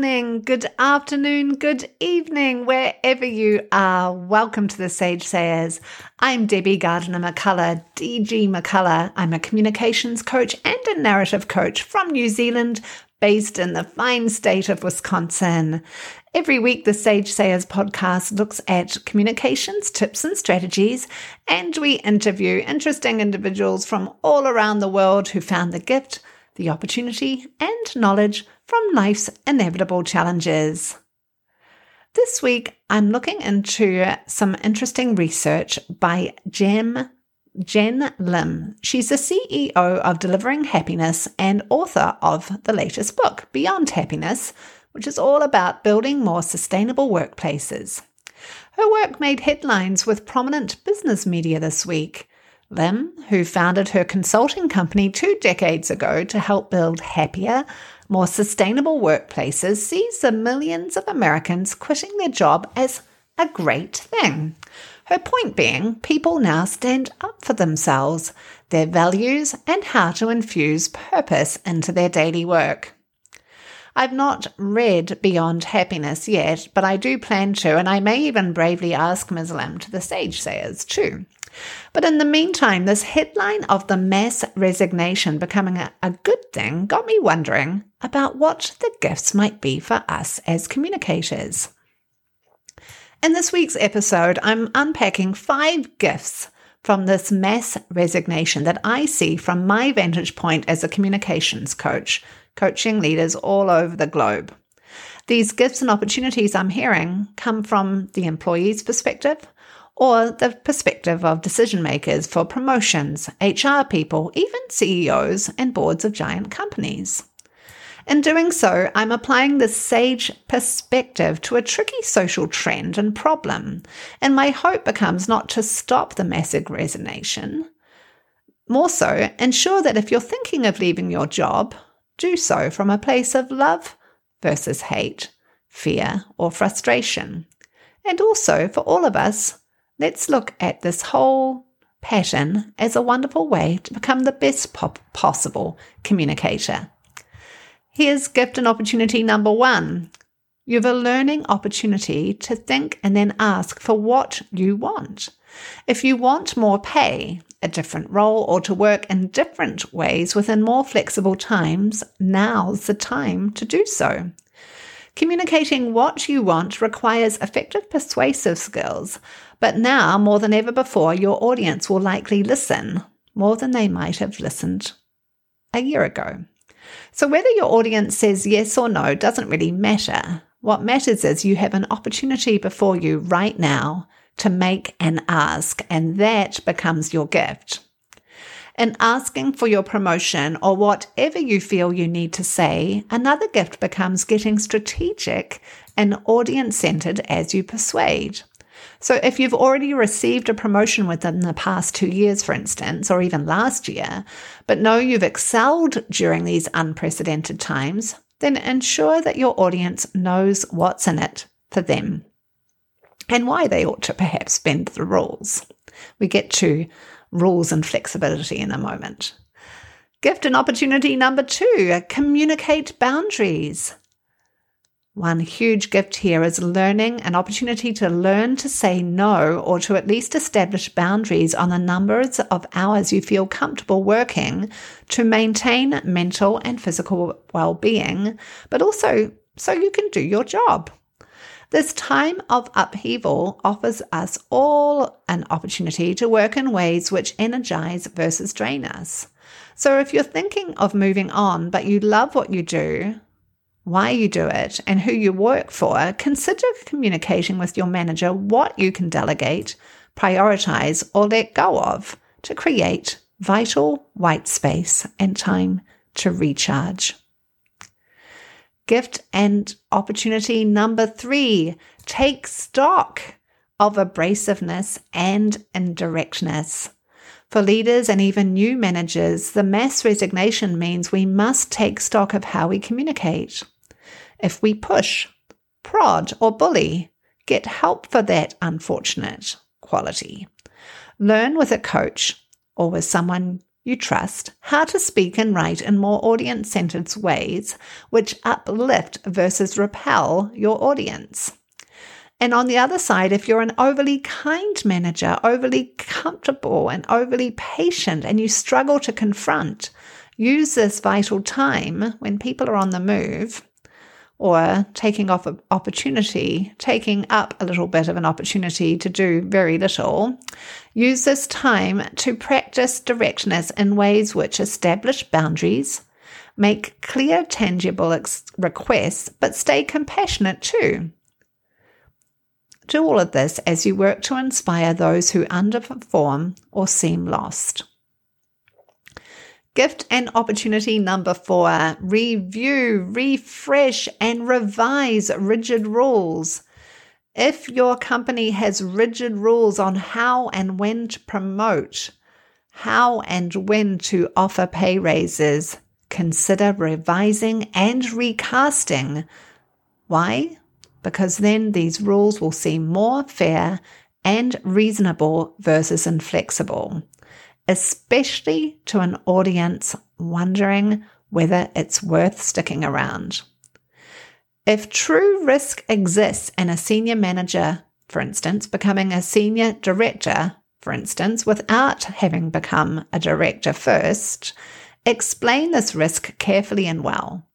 Good morning, good afternoon, good evening, wherever you are. Welcome to the Sage Sayers. I'm Debbie Gardiner McCullough, DG McCullough. I'm a communications coach and a narrative coach from New Zealand, based in the fine state of Wisconsin. Every week, the Sage Sayers podcast looks at communications tips and strategies, and we interview interesting individuals from all around the world who found the gift, the opportunity, and knowledge from life's inevitable challenges. This week, I'm looking into some interesting research by Jem, Jenn Lim. She's the CEO of Delivering Happiness and author of the latest book, Beyond Happiness, which is all about building more sustainable workplaces. Her work made headlines with prominent business media this week. Lim, who founded her consulting company two decades ago to help build happier, more sustainable workplaces sees the millions of Americans quitting their job as a great thing. Her point being, people now stand up for themselves, their values, and how to infuse purpose into their daily work. I've not read Beyond Happiness yet, but I do plan to, and I may even bravely ask Ms. Lim to the Sage Sayers too. But in the meantime, this headline of the mass resignation becoming a, a, good thing got me wondering about what the gifts might be for us as communicators. In this week's episode, I'm unpacking five gifts from this mass resignation that I see from my vantage point as a communications coach, coaching leaders all over the globe. These gifts and opportunities I'm hearing come from the employee's perspective, or the perspective of decision makers for promotions, HR people, even CEOs and boards of giant companies. In doing so, I'm applying the sage perspective to a tricky social trend and problem, and my hope becomes not to stop the massive resignation. More so, ensure that if you're thinking of leaving your job, do so from a place of love versus hate, fear, or frustration. And also, for all of us, Let's look at this whole pattern as a wonderful way to become the best possible communicator. Here's gift and opportunity number one. You have a learning opportunity to think and then ask for what you want. If you want more pay, a different role, or to work in different ways within more flexible times, now's the time to do so. Communicating what you want requires effective persuasive skills, but now, more than ever before, your audience will likely listen more than they might have listened a year ago. So, whether your audience says yes or no doesn't really matter. What matters is you have an opportunity before you right now to make an ask, and that becomes your gift. In asking for your promotion or whatever you feel you need to say, another gift becomes getting strategic and audience centered as you persuade. So, if you've already received a promotion within the past two years, for instance, or even last year, but know you've excelled during these unprecedented times, then ensure that your audience knows what's in it for them and why they ought to perhaps bend the rules. We get to rules and flexibility in a moment. Gift and opportunity number two communicate boundaries. One huge gift here is learning an opportunity to learn to say no or to at least establish boundaries on the numbers of hours you feel comfortable working to maintain mental and physical well being, but also so you can do your job. This time of upheaval offers us all an opportunity to work in ways which energize versus drain us. So if you're thinking of moving on, but you love what you do, why you do it, and who you work for, consider communicating with your manager what you can delegate, prioritize, or let go of to create vital white space and time to recharge. Gift and opportunity number three take stock of abrasiveness and indirectness. For leaders and even new managers, the mass resignation means we must take stock of how we communicate. If we push, prod, or bully, get help for that unfortunate quality. Learn with a coach or with someone you trust how to speak and write in more audience centered ways, which uplift versus repel your audience. And on the other side, if you're an overly kind manager, overly comfortable and overly patient, and you struggle to confront, use this vital time when people are on the move or taking off an opportunity, taking up a little bit of an opportunity to do very little. Use this time to practice directness in ways which establish boundaries, make clear, tangible ex- requests, but stay compassionate too. Do all of this as you work to inspire those who underperform or seem lost. Gift and opportunity number four review, refresh, and revise rigid rules. If your company has rigid rules on how and when to promote, how and when to offer pay raises, consider revising and recasting. Why? Because then these rules will seem more fair and reasonable versus inflexible especially to an audience wondering whether it's worth sticking around. If true risk exists in a senior manager, for instance, becoming a senior director, for instance, without having become a director first, explain this risk carefully and well.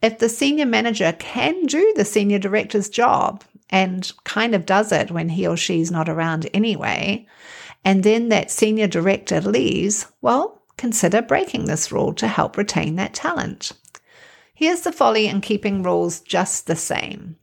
If the senior manager can do the senior director's job and kind of does it when he or she's not around anyway, and then that senior director leaves, well, consider breaking this rule to help retain that talent. Here's the folly in keeping rules just the same.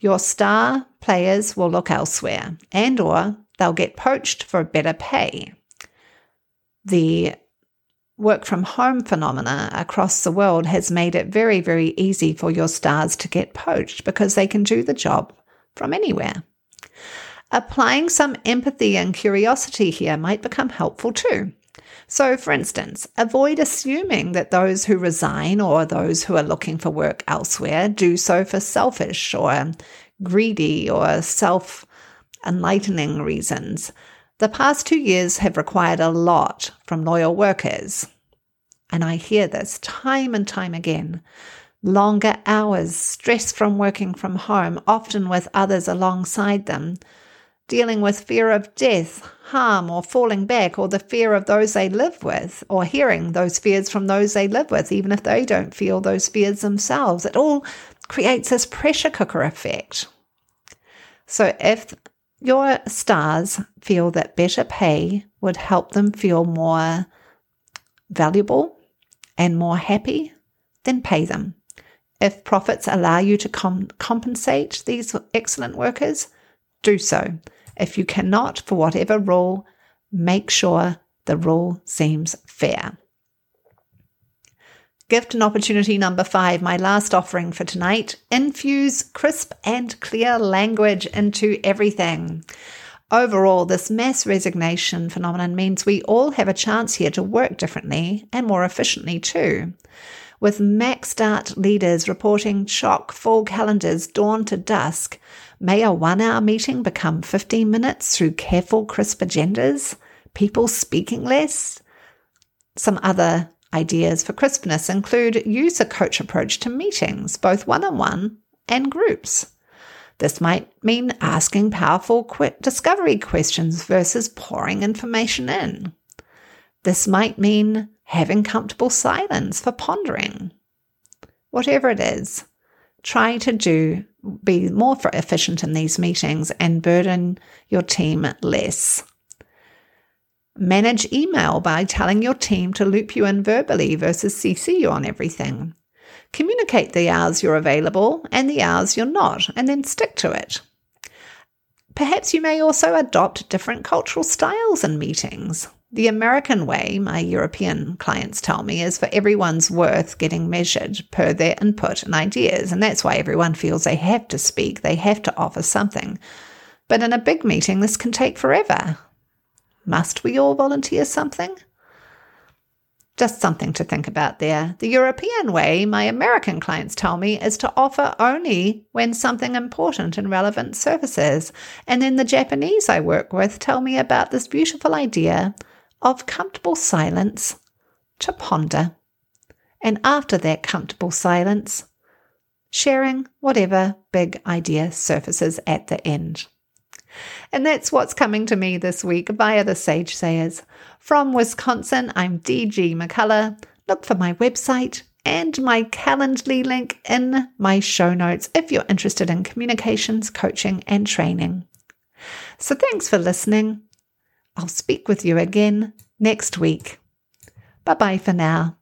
Your star players will look elsewhere and or they'll get poached for better pay. The work from home phenomena across the world has made it very, very easy for your stars to get poached because they can do the job from anywhere. Applying some empathy and curiosity here might become helpful too. So, for instance, avoid assuming that those who resign or those who are looking for work elsewhere do so for selfish or greedy or self enlightening reasons. The past two years have required a lot from loyal workers. And I hear this time and time again. Longer hours, stress from working from home, often with others alongside them, dealing with fear of death, harm, or falling back, or the fear of those they live with, or hearing those fears from those they live with, even if they don't feel those fears themselves. It all creates this pressure cooker effect. So if your stars feel that better pay would help them feel more valuable and more happy, then pay them. If profits allow you to com- compensate these excellent workers, do so. If you cannot, for whatever rule, make sure the rule seems fair. Gift and opportunity number five, my last offering for tonight. Infuse crisp and clear language into everything. Overall, this mass resignation phenomenon means we all have a chance here to work differently and more efficiently too with maxed out leaders reporting chock full calendars dawn to dusk, may a one hour meeting become 15 minutes through careful, crisp agendas, people speaking less? Some other ideas for crispness include use a coach approach to meetings, both one on one and groups. This might mean asking powerful discovery questions versus pouring information in. This might mean having comfortable silence for pondering. Whatever it is, try to do be more efficient in these meetings and burden your team less. Manage email by telling your team to loop you in verbally versus CC you on everything. Communicate the hours you're available and the hours you're not, and then stick to it. Perhaps you may also adopt different cultural styles in meetings. The American way, my European clients tell me, is for everyone's worth getting measured per their input and ideas. And that's why everyone feels they have to speak, they have to offer something. But in a big meeting, this can take forever. Must we all volunteer something? Just something to think about there. The European way, my American clients tell me, is to offer only when something important and relevant surfaces. And then the Japanese I work with tell me about this beautiful idea of comfortable silence to ponder. And after that comfortable silence, sharing whatever big idea surfaces at the end. And that's what's coming to me this week via the Sage Sayers. From Wisconsin, I'm DG McCullough. Look for my website and my Calendly link in my show notes if you're interested in communications, coaching, and training. So thanks for listening. I'll speak with you again next week. Bye bye for now.